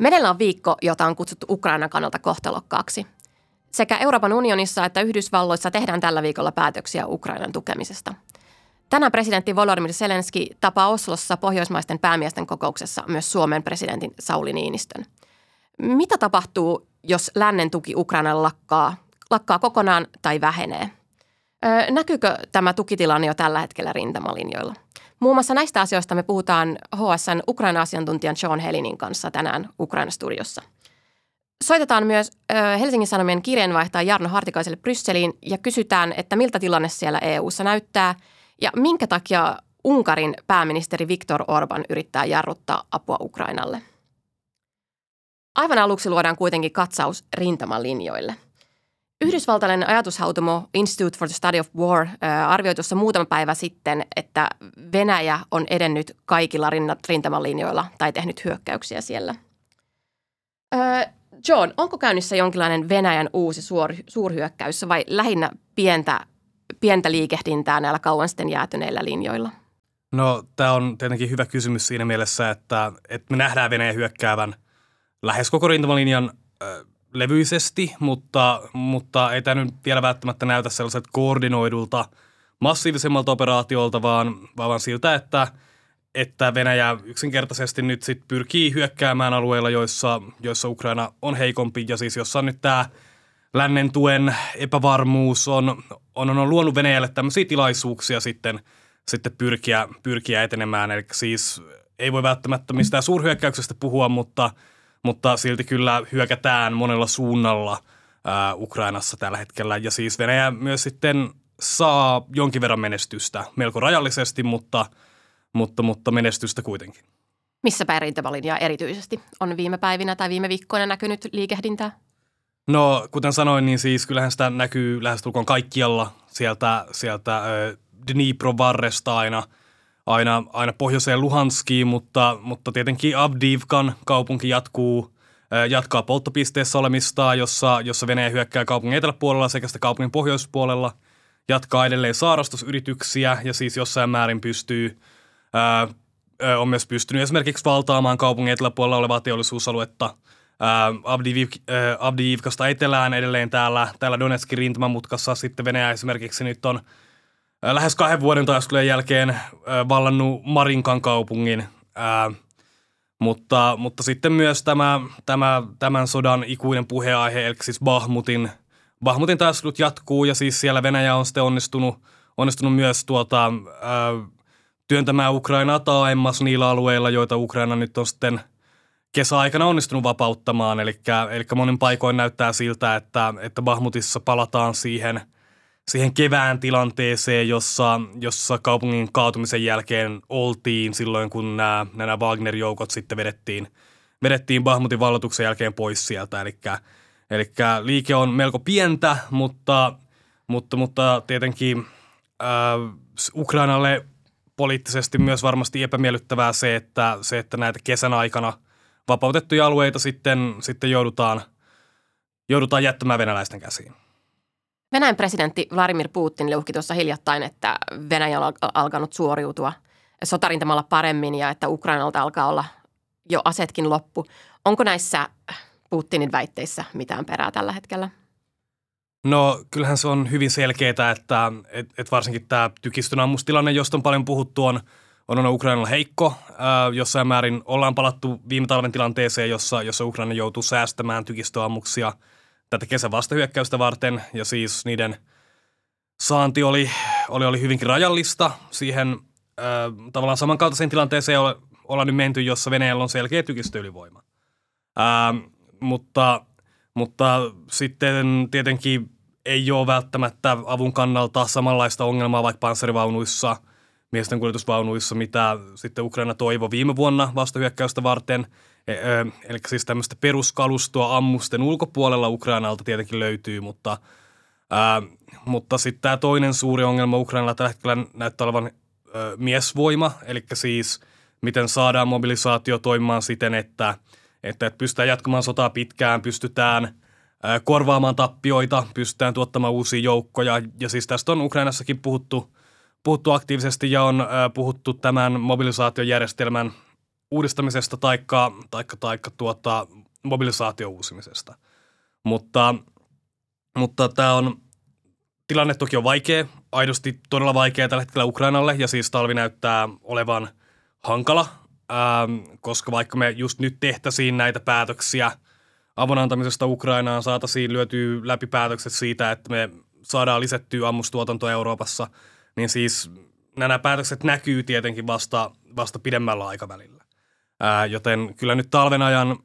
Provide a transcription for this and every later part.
Meneillä on viikko, jota on kutsuttu Ukrainan kannalta kohtalokkaaksi. Sekä Euroopan unionissa että Yhdysvalloissa tehdään tällä viikolla päätöksiä Ukrainan tukemisesta. Tänään presidentti Volodymyr Zelenski tapaa Oslossa pohjoismaisten päämiesten kokouksessa myös Suomen presidentin Sauli Niinistön. Mitä tapahtuu, jos lännen tuki Ukrainalle lakkaa, lakkaa kokonaan tai vähenee? Öö, näkyykö tämä tukitilanne jo tällä hetkellä rintamalinjoilla? Muun muassa näistä asioista me puhutaan HSN Ukraina-asiantuntijan Sean Helinin kanssa tänään Ukraina-studiossa. Soitetaan myös Helsingin Sanomien kirjeenvaihtaja Jarno Hartikaiselle Brysseliin ja kysytään, että miltä tilanne siellä EU:ssa näyttää ja minkä takia Unkarin pääministeri Viktor Orban yrittää jarruttaa apua Ukrainalle. Aivan aluksi luodaan kuitenkin katsaus rintamalinjoille – Yhdysvaltalainen ajatushautomo Institute for the Study of War arvioi tuossa muutama päivä sitten, että Venäjä on edennyt kaikilla rintamalinjoilla tai tehnyt hyökkäyksiä siellä. John, onko käynnissä jonkinlainen Venäjän uusi suur, suurhyökkäys vai lähinnä pientä, pientä liikehdintää näillä kauan sitten jäätyneillä linjoilla? No tämä on tietenkin hyvä kysymys siinä mielessä, että, että me nähdään Venäjän hyökkäävän lähes koko rintamalinjan levyisesti, mutta, mutta ei tämä nyt vielä välttämättä näytä sellaiset koordinoidulta massiivisemmalta operaatiolta, vaan, vaan siltä, että, että Venäjä yksinkertaisesti nyt sit pyrkii hyökkäämään alueilla, joissa, joissa Ukraina on heikompi ja siis jossa nyt tämä lännen tuen epävarmuus on, on, on luonut Venäjälle tämmöisiä tilaisuuksia sitten, sitten pyrkiä, pyrkiä etenemään. Eli siis ei voi välttämättä mistään suurhyökkäyksestä puhua, mutta – mutta silti kyllä hyökätään monella suunnalla ää, Ukrainassa tällä hetkellä. Ja siis Venäjä myös sitten saa jonkin verran menestystä, melko rajallisesti, mutta, mutta, mutta menestystä kuitenkin. Missä päin rintamalinjaa erityisesti on viime päivinä tai viime viikkoina näkynyt liikehdintää? No, kuten sanoin, niin siis kyllähän sitä näkyy lähestulkoon kaikkialla sieltä, sieltä äh, Dnipro varresta aina – aina, aina pohjoiseen Luhanskiin, mutta, mutta tietenkin Avdivkan kaupunki jatkuu, jatkaa polttopisteessä olemistaan, jossa, jossa Venäjä hyökkää kaupungin eteläpuolella sekä sitä kaupungin pohjoispuolella. Jatkaa edelleen saarastusyrityksiä ja siis jossain määrin pystyy, ää, on myös pystynyt esimerkiksi valtaamaan kaupungin eteläpuolella olevaa teollisuusaluetta. Avdivkasta etelään edelleen täällä, täällä Donetskin rintamamutkassa sitten Venäjä esimerkiksi nyt on – lähes kahden vuoden taistelujen jälkeen vallannut Marinkan kaupungin, mutta, mutta sitten myös tämä, tämä, tämän sodan ikuinen puheenaihe, eli siis Bahmutin, Bahmutin taistelut jatkuu ja siis siellä Venäjä on sitten onnistunut, onnistunut myös tuota, ää, työntämään Ukrainaa taaemmas niillä alueilla, joita Ukraina nyt on sitten kesäaikana onnistunut vapauttamaan. Eli, eli monin paikoin näyttää siltä, että, että Bahmutissa palataan siihen – siihen kevään tilanteeseen, jossa, jossa kaupungin kaatumisen jälkeen oltiin silloin, kun nämä, nämä Wagner-joukot sitten vedettiin, vedettiin Bahmutin valloituksen jälkeen pois sieltä. Eli, eli liike on melko pientä, mutta, mutta, mutta tietenkin äh, Ukrainalle poliittisesti myös varmasti epämiellyttävää se, että, se, että näitä kesän aikana vapautettuja alueita sitten, sitten joudutaan, joudutaan jättämään venäläisten käsiin. Venäjän presidentti Vladimir Putin leuhki tuossa hiljattain, että Venäjä on alkanut suoriutua sotarintamalla paremmin ja että Ukrainalta alkaa olla jo asetkin loppu. Onko näissä Putinin väitteissä mitään perää tällä hetkellä? No kyllähän se on hyvin selkeää, että et, et varsinkin tämä tykistön ammustilanne, josta on paljon puhuttu, on, on Ukrainalla heikko. Ää, jossain määrin ollaan palattu viime talven tilanteeseen, jossa, jossa Ukraina joutuu säästämään tykistöammuksia – tätä kesän vastahyökkäystä varten ja siis niiden saanti oli, oli, oli hyvinkin rajallista. Siihen äh, tavallaan samankaltaiseen tilanteeseen ole, ollaan nyt menty, jossa Venäjällä on selkeä tykistöylivoima. Äh, mutta, mutta sitten tietenkin ei ole välttämättä avun kannalta samanlaista ongelmaa vaikka panssarivaunuissa, miesten kuljetusvaunuissa, mitä sitten Ukraina toivoi viime vuonna vastahyökkäystä varten – eli siis tämmöistä peruskalustoa ammusten ulkopuolella Ukrainalta tietenkin löytyy, mutta, ää, mutta sitten tämä toinen suuri ongelma Ukrainalla tällä hetkellä näyttää olevan ää, miesvoima, eli siis miten saadaan mobilisaatio toimimaan siten, että, että, että pystytään jatkamaan sotaa pitkään, pystytään ää, korvaamaan tappioita, pystytään tuottamaan uusia joukkoja. Ja siis tästä on Ukrainassakin puhuttu, puhuttu aktiivisesti ja on ää, puhuttu tämän mobilisaatiojärjestelmän uudistamisesta taikka, taikka, taikka tuota, mobilisaatio uusimisesta. Mutta, mutta tämä on, tilanne toki on vaikea, aidosti todella vaikea tällä hetkellä Ukrainalle ja siis talvi näyttää olevan hankala, ähm, koska vaikka me just nyt tehtäisiin näitä päätöksiä avun antamisesta Ukrainaan, saataisiin lyötyä läpi päätökset siitä, että me saadaan lisättyä ammustuotantoa Euroopassa, niin siis nämä päätökset näkyy tietenkin vasta, vasta pidemmällä aikavälillä. Ää, joten kyllä nyt talven ajan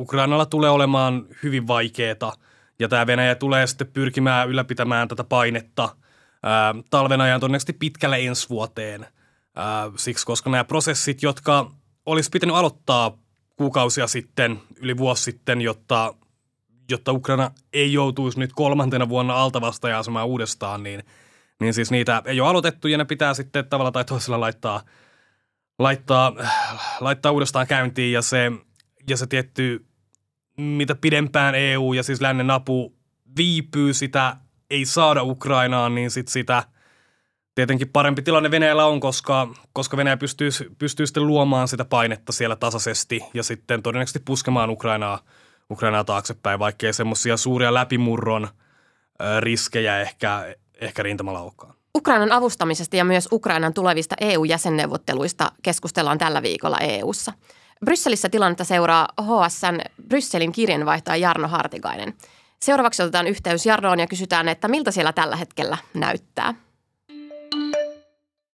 Ukrainalla tulee olemaan hyvin vaikeaa, ja tämä Venäjä tulee sitten pyrkimään ylläpitämään tätä painetta ää, talven ajan todennäköisesti pitkälle ensi vuoteen. Ää, siksi, koska nämä prosessit, jotka olisi pitänyt aloittaa kuukausia sitten, yli vuosi sitten, jotta, jotta Ukraina ei joutuisi nyt kolmantena vuonna altavastaja uudestaan, niin, niin siis niitä ei ole aloitettu ja ne pitää sitten tavalla tai toisella laittaa, laittaa, laittaa uudestaan käyntiin ja se, ja se tietty, mitä pidempään EU ja siis lännen apu viipyy, sitä ei saada Ukrainaan, niin sit sitä tietenkin parempi tilanne Venäjällä on, koska, koska Venäjä pystyy, pystyy sitten luomaan sitä painetta siellä tasaisesti ja sitten todennäköisesti puskemaan Ukrainaa, Ukrainaa taaksepäin, vaikkei semmoisia suuria läpimurron riskejä ehkä, ehkä rintamalla olekaan. Ukrainan avustamisesta ja myös Ukrainan tulevista EU-jäsenneuvotteluista keskustellaan tällä viikolla EU:ssa. Brysselissä tilannetta seuraa HSN Brysselin kirjanvaihtaja Jarno Hartikainen. Seuraavaksi otetaan yhteys Jarnoon ja kysytään, että miltä siellä tällä hetkellä näyttää.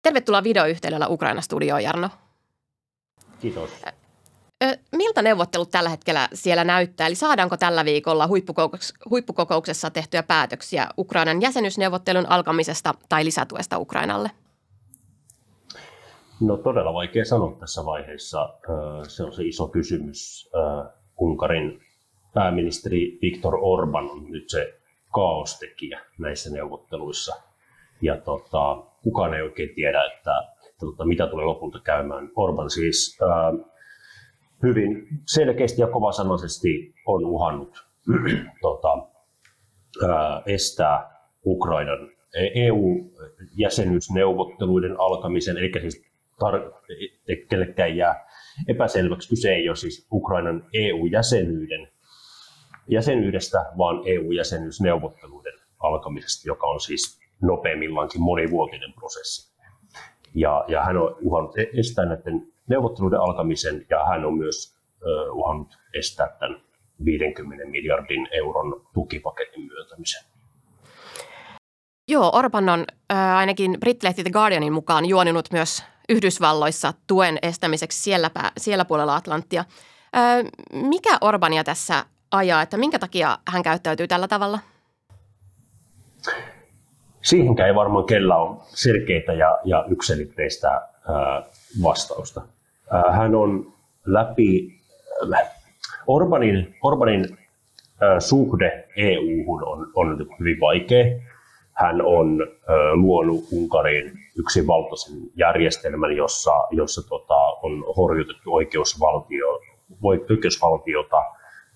Tervetuloa videoyhteydellä Ukraina-studioon, Jarno. Kiitos. Miltä neuvottelut tällä hetkellä siellä näyttää? Eli saadaanko tällä viikolla huippukokouksessa tehtyjä päätöksiä Ukrainan jäsenyysneuvottelun alkamisesta tai lisätuesta Ukrainalle? No todella vaikea sanoa tässä vaiheessa. Se on se iso kysymys. Unkarin pääministeri Viktor Orban on nyt se kaostekijä näissä neuvotteluissa. Ja tota, kukaan ei oikein tiedä, että, että tota, mitä tulee lopulta käymään. Orban siis ää, hyvin selkeästi ja kovasanaisesti on uhannut tota, ää, estää Ukrainan EU-jäsenyysneuvotteluiden alkamisen, eli siis tar- kellekään jää epäselväksi. Kyse ei ole siis Ukrainan EU-jäsenyyden jäsenyydestä, vaan EU-jäsenyysneuvotteluiden alkamisesta, joka on siis nopeimmillaankin monivuotinen prosessi. Ja, ja hän on uhannut e- estää näiden neuvotteluiden alkamisen ja hän on myös uhannut estää tämän 50 miljardin euron tukipaketin myöntämisen. Joo, Orban on äh, ainakin brittilehti The Guardianin mukaan juoninut myös Yhdysvalloissa tuen estämiseksi siellä, siellä puolella Atlanttia. Äh, mikä Orbania tässä ajaa, että minkä takia hän käyttäytyy tällä tavalla? Siihenkään ei varmaan kellä on selkeitä ja, ja yksilitteistä ää, vastausta. Ää, hän on läpi, Orbanin, Orbanin ää, suhde EU-hun on, on hyvin vaikea. Hän on luonut Unkarin yksin valtaisen järjestelmän, jossa, jossa tota, on horjutettu oikeusvaltio, oikeusvaltiota,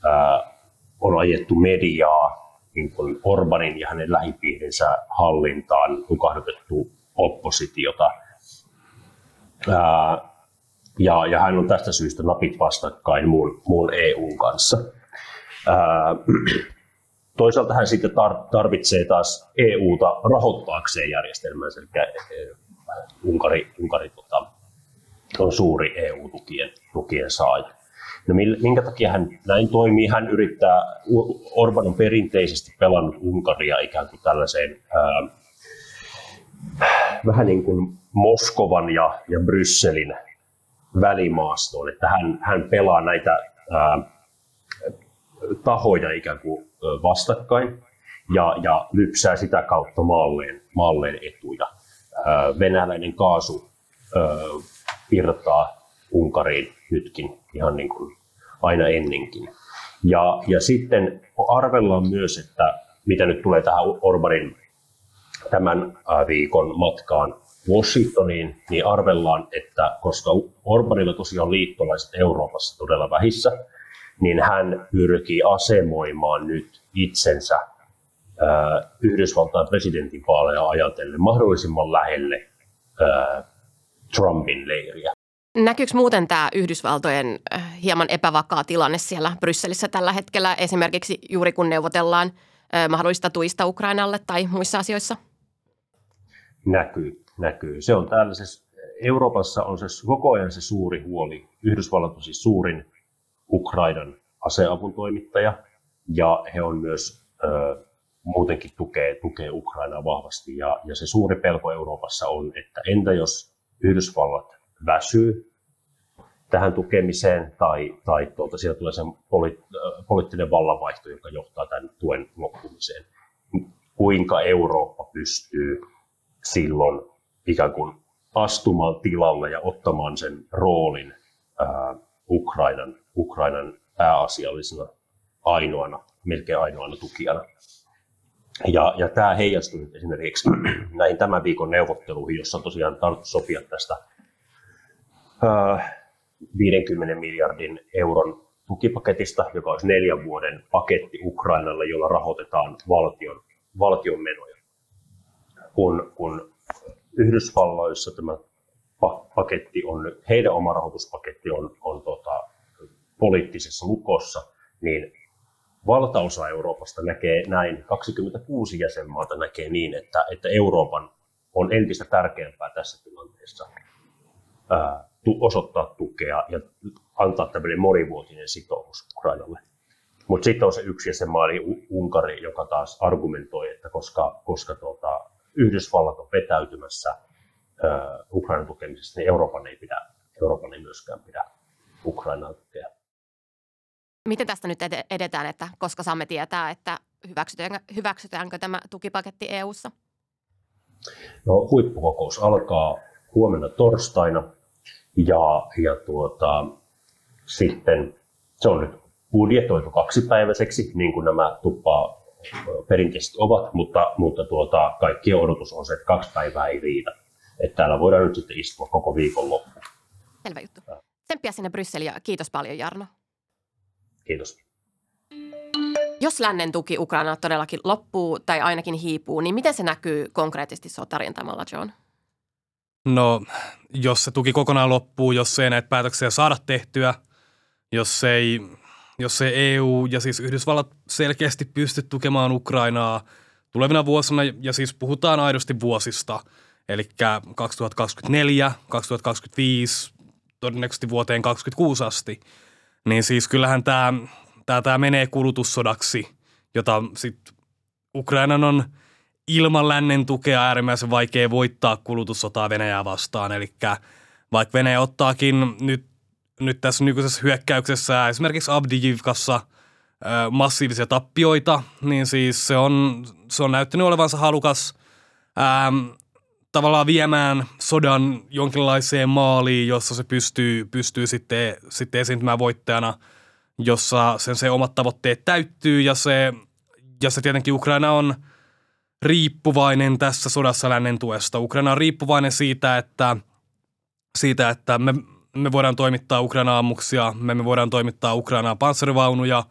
ää, on ajettu mediaa, niin kuin Orbanin ja hänen lähipiirinsä hallintaan tukahdutettu oppositiota. Ää, ja, ja hän on tästä syystä napit vastakkain muun, muun EUn kanssa. Ää, toisaalta hän sitten tar- tarvitsee taas EUta rahoittaakseen järjestelmänsä, eli Unkari, Unkari tota, on suuri EU-tukien tukien saaja. No minkä takia hän näin toimii? Hän yrittää, Orban on perinteisesti pelannut Unkaria ikään kuin tällaiseen ää, vähän niin kuin Moskovan ja, ja Brysselin välimaastoon, että hän, hän pelaa näitä ää, tahoja ikään kuin vastakkain ja, ja lypsää sitä kautta maalleen, maalleen etuja. Ää, venäläinen kaasu ää, virtaa Unkariin nytkin ihan niin kuin aina ennenkin. Ja, ja sitten arvellaan myös, että mitä nyt tulee tähän Orbanin tämän viikon matkaan Washingtoniin, niin arvellaan, että koska Orbanilla tosiaan liittolaiset Euroopassa todella vähissä, niin hän pyrkii asemoimaan nyt itsensä Yhdysvaltain presidentinvaaleja ajatellen mahdollisimman lähelle Trumpin leiriä. Näkyykö muuten tämä Yhdysvaltojen hieman epävakaa tilanne siellä Brysselissä tällä hetkellä, esimerkiksi juuri kun neuvotellaan mahdollista tuista Ukrainalle tai muissa asioissa? Näkyy, näkyy. Se on täällä se, Euroopassa on se koko ajan se suuri huoli. Yhdysvallat on siis suurin Ukrainan aseavun toimittaja ja he on myös ö, muutenkin tukee, tukee Ukrainaa vahvasti. Ja, ja se suuri pelko Euroopassa on, että entä jos Yhdysvallat väsyy tähän tukemiseen tai, tai tuolta sieltä tulee se poli, poliittinen vallanvaihto, joka johtaa tämän tuen loppumiseen. Kuinka Eurooppa pystyy silloin ikään kuin astumaan tilalle ja ottamaan sen roolin ää, Ukrainan, Ukrainan pääasiallisena ainoana, melkein ainoana tukijana. Ja, ja tämä heijastui nyt esimerkiksi näihin tämän viikon neuvotteluihin, jossa on tosiaan tarvittu sopia tästä ää, 50 miljardin euron tukipaketista, joka olisi neljän vuoden paketti Ukrainalle, jolla rahoitetaan valtion, valtion menoja. Kun, kun Yhdysvalloissa tämä paketti on, heidän oma rahoituspaketti on, on tota, poliittisessa lukossa, niin valtaosa Euroopasta näkee näin, 26 jäsenmaata näkee niin, että, että Euroopan on entistä tärkeämpää tässä tilanteessa ää, osoittaa tukea ja antaa tämmöinen monivuotinen sitoumus Ukrainalle. Mutta sitten on se yksi jäsenmaa, eli Unkari, joka taas argumentoi, että koska, koska tuota, Yhdysvallat on vetäytymässä Ukrainan tukemisesta, niin Euroopan ei, pidä, Euroopan ei myöskään pidä Ukrainaa tukea. Miten tästä nyt edetään, että koska saamme tietää, että hyväksytäänkö, hyväksytäänkö tämä tukipaketti EU:ssa? No, huippukokous alkaa huomenna torstaina ja, ja tuota, sitten se on nyt budjetoitu kaksipäiväiseksi, niin kuin nämä tuppaa perinteisesti ovat, mutta, mutta tuota, kaikkien odotus on se, että kaksi päivää ei riitä. Että täällä voidaan nyt sitten istua koko viikon loppu. Selvä juttu. Tsemppiä sinne Brysseliin ja kiitos paljon Jarno. Kiitos. Jos lännen tuki Ukraina todellakin loppuu tai ainakin hiipuu, niin miten se näkyy konkreettisesti sotarintamalla, John? No, jos se tuki kokonaan loppuu, jos ei näitä päätöksiä saada tehtyä, jos ei, jos ei EU ja siis Yhdysvallat selkeästi pysty tukemaan Ukrainaa tulevina vuosina, ja siis puhutaan aidosti vuosista, eli 2024, 2025, todennäköisesti vuoteen 2026 asti, niin siis kyllähän tämä, tämä, tämä menee kulutussodaksi, jota sitten Ukrainan on – ilman lännen tukea äärimmäisen vaikea voittaa kulutussotaa Venäjää vastaan. Eli vaikka Venäjä ottaakin nyt, nyt tässä nykyisessä hyökkäyksessä esimerkiksi Abdijivkassa massiivisia tappioita, niin siis se on, se on näyttänyt olevansa halukas ähm, tavallaan viemään sodan jonkinlaiseen maaliin, jossa se pystyy, pystyy sitten, sitten esiintymään voittajana, jossa sen se omat tavoitteet täyttyy ja se, ja se tietenkin Ukraina on – riippuvainen tässä sodassa lännen tuesta. Ukraina on riippuvainen siitä, että, siitä, että me, me voidaan toimittaa Ukraina ammuksia, me, me voidaan toimittaa Ukrainaan panssarivaunuja,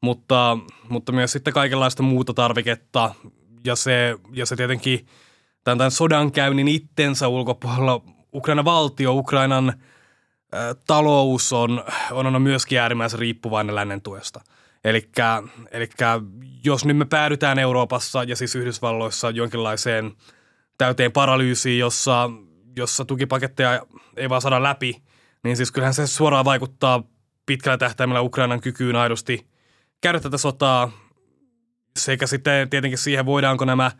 mutta, mutta myös sitten kaikenlaista muuta tarviketta. Ja se, ja se tietenkin tämän, tämän sodan käynnin itsensä ulkopuolella Ukrainan valtio, Ukrainan – talous on, on, on myöskin äärimmäisen riippuvainen lännen tuesta. Eli jos nyt me päädytään Euroopassa ja siis Yhdysvalloissa jonkinlaiseen täyteen paralyysiin, jossa, jossa tukipaketteja ei vaan saada läpi, niin siis kyllähän se suoraan vaikuttaa pitkällä tähtäimellä Ukrainan kykyyn aidosti käydä tätä sotaa sekä sitten tietenkin siihen, voidaanko nämä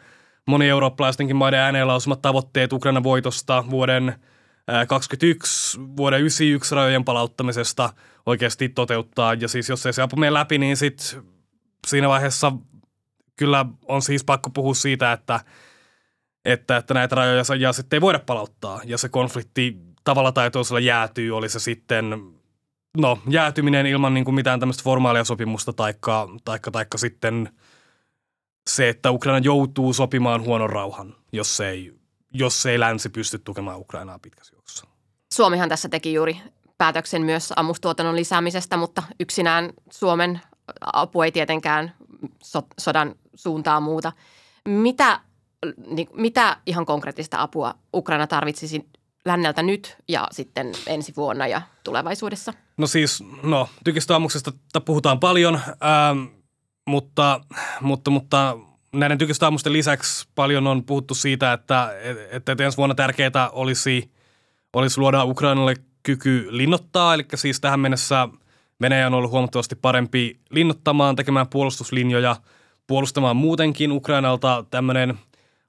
moni eurooppalaistenkin maiden ääneen lausumat tavoitteet Ukrainan voitosta vuoden 2021 vuoden 91 rajojen palauttamisesta oikeasti toteuttaa. Ja siis jos ei se apu mene läpi, niin sit siinä vaiheessa kyllä on siis pakko puhua siitä, että, että, että näitä rajoja ja sitten ei voida palauttaa. Ja se konflikti tavalla tai toisella jäätyy, oli se sitten no, jäätyminen ilman niin kuin mitään tämmöistä formaalia sopimusta taikka, taikka, taikka sitten se, että Ukraina joutuu sopimaan huonon rauhan, jos ei, jos ei länsi pysty tukemaan Ukrainaa pitkässä juoksussa. Suomihan tässä teki juuri päätöksen myös ammustuotannon lisäämisestä, mutta yksinään Suomen apu ei tietenkään so, sodan suuntaa muuta. Mitä, niin, mitä ihan konkreettista apua Ukraina tarvitsisi länneltä nyt ja sitten ensi vuonna ja tulevaisuudessa? No siis, no tykistöammuksesta puhutaan paljon, ähm, mutta, mutta, mutta näiden tykistöammusten lisäksi paljon on puhuttu siitä, että, että, ensi vuonna tärkeää olisi, olisi luoda Ukrainalle kyky linnottaa, eli siis tähän mennessä Venäjä on ollut huomattavasti parempi linnoittamaan, tekemään puolustuslinjoja, puolustamaan muutenkin Ukrainalta tämmöinen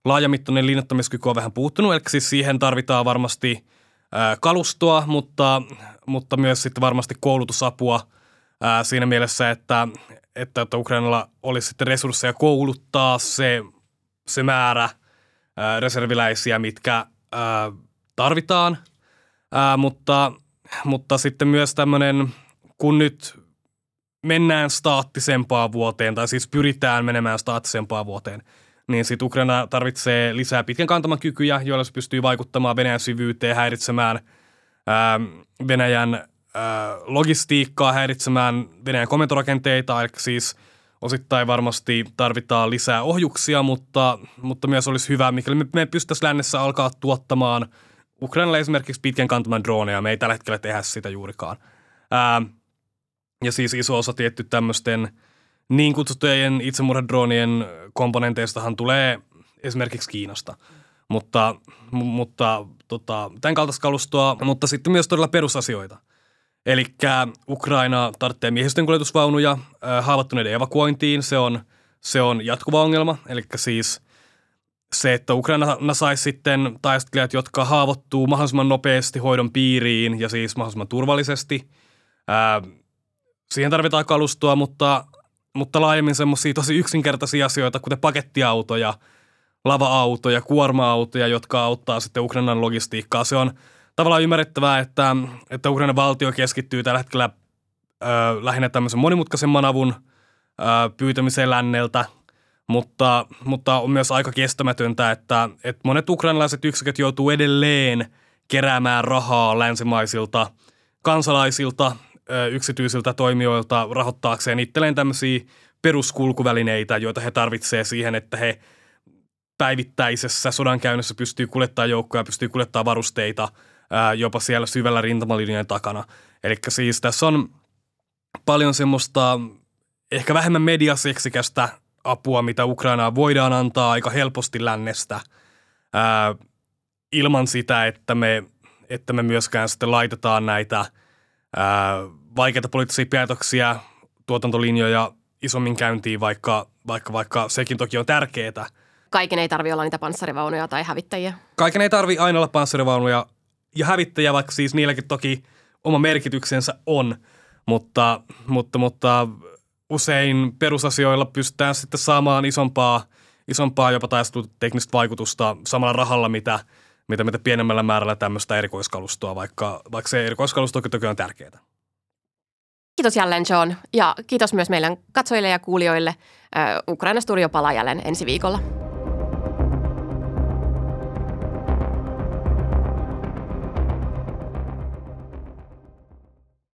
laajamittainen linnoittamiskyky on vähän puuttunut, eli siis siihen tarvitaan varmasti kalustoa, mutta, mutta myös sitten varmasti koulutusapua siinä mielessä, että, että, että Ukrainalla olisi sitten resursseja kouluttaa se, se määrä reserviläisiä, mitkä tarvitaan – mutta, mutta sitten myös tämmöinen, kun nyt mennään staattisempaan vuoteen, tai siis pyritään menemään staattisempaan vuoteen, niin sitten Ukraina tarvitsee lisää pitkän kantaman kykyjä, joilla se pystyy vaikuttamaan Venäjän syvyyteen, häiritsemään ää, Venäjän ää, logistiikkaa, häiritsemään Venäjän komentorakenteita, eli siis osittain varmasti tarvitaan lisää ohjuksia, mutta, mutta myös olisi hyvä, mikäli me, me pystyttäisiin lännessä alkaa tuottamaan – Ukrainalle esimerkiksi pitkän kantaman droneja, me ei tällä hetkellä tehdä sitä juurikaan. Ää, ja siis iso osa tietty tämmöisten niin kutsuttujen itsemurhadronien komponenteistahan tulee esimerkiksi Kiinasta. Mutta, mutta tota, tämän kaltaista kalustoa, mutta sitten myös todella perusasioita. Eli Ukraina tarvitsee miehistön kuljetusvaunuja haavoittuneiden evakuointiin. Se on, se on jatkuva ongelma. Eli siis – se, että Ukraina saisi sitten taistelijat, jotka haavoittuu mahdollisimman nopeasti hoidon piiriin ja siis mahdollisimman turvallisesti. Ää, siihen tarvitaan kalustoa, mutta, mutta laajemmin semmoisia tosi yksinkertaisia asioita, kuten pakettiautoja, lava-autoja, kuorma-autoja, jotka auttaa sitten Ukrainan logistiikkaa. Se on tavallaan ymmärrettävää, että, että Ukrainan valtio keskittyy tällä hetkellä ö, lähinnä tämmöisen monimutkaisemman avun ö, pyytämiseen länneltä – mutta, mutta on myös aika kestämätöntä, että, että monet ukrainalaiset yksiköt joutuu edelleen keräämään rahaa länsimaisilta kansalaisilta, yksityisiltä toimijoilta rahoittaakseen itselleen tämmöisiä peruskulkuvälineitä, joita he tarvitsevat siihen, että he päivittäisessä sodankäynnissä pystyy kuljettaa joukkoja, pystyy kuljettaa varusteita jopa siellä syvällä rintamalinjojen takana. Eli siis tässä on paljon semmoista ehkä vähemmän mediaseksikästä apua, mitä Ukrainaa voidaan antaa aika helposti lännestä ää, ilman sitä, että me, että me myöskään sitten laitetaan näitä ää, vaikeita poliittisia päätöksiä, tuotantolinjoja isommin käyntiin, vaikka, vaikka, vaikka sekin toki on tärkeää. Kaiken ei tarvitse olla niitä panssarivaunuja tai hävittäjiä. Kaiken ei tarvitse aina olla panssarivaunuja ja hävittäjiä, vaikka siis niilläkin toki oma merkityksensä on, mutta, mutta, mutta usein perusasioilla pystytään sitten saamaan isompaa, isompaa jopa teknistä vaikutusta samalla rahalla, mitä, mitä, mitä pienemmällä määrällä tämmöistä erikoiskalustoa, vaikka, vaikka se erikoiskalusto toki on tärkeää. Kiitos jälleen John ja kiitos myös meidän katsojille ja kuulijoille. Ukraina Studio palaa jälleen ensi viikolla.